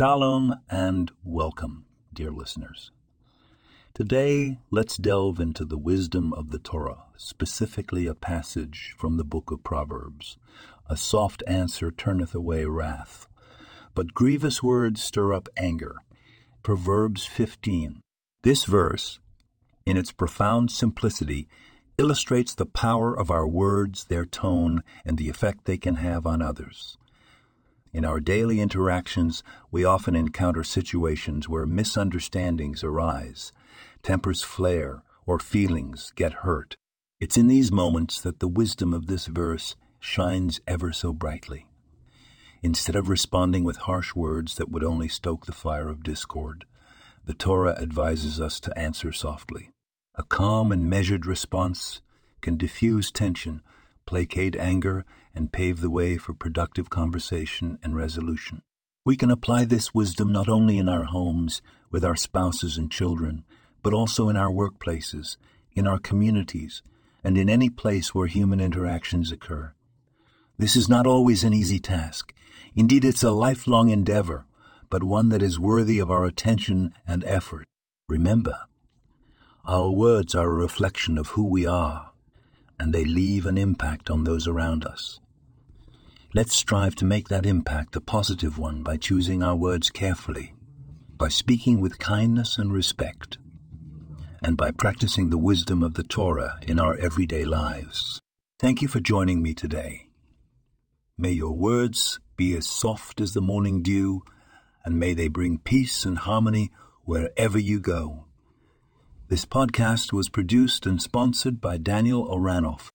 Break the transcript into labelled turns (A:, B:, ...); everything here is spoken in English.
A: Shalom and welcome, dear listeners. Today, let's delve into the wisdom of the Torah, specifically a passage from the book of Proverbs. A soft answer turneth away wrath, but grievous words stir up anger. Proverbs 15. This verse, in its profound simplicity, illustrates the power of our words, their tone, and the effect they can have on others. In our daily interactions, we often encounter situations where misunderstandings arise, tempers flare, or feelings get hurt. It's in these moments that the wisdom of this verse shines ever so brightly. Instead of responding with harsh words that would only stoke the fire of discord, the Torah advises us to answer softly. A calm and measured response can diffuse tension, placate anger, and pave the way for productive conversation and resolution. We can apply this wisdom not only in our homes, with our spouses and children, but also in our workplaces, in our communities, and in any place where human interactions occur. This is not always an easy task. Indeed, it's a lifelong endeavor, but one that is worthy of our attention and effort. Remember, our words are a reflection of who we are and they leave an impact on those around us. Let's strive to make that impact a positive one by choosing our words carefully, by speaking with kindness and respect, and by practicing the wisdom of the Torah in our everyday lives. Thank you for joining me today. May your words be as soft as the morning dew, and may they bring peace and harmony wherever you go. This podcast was produced and sponsored by Daniel Oranoff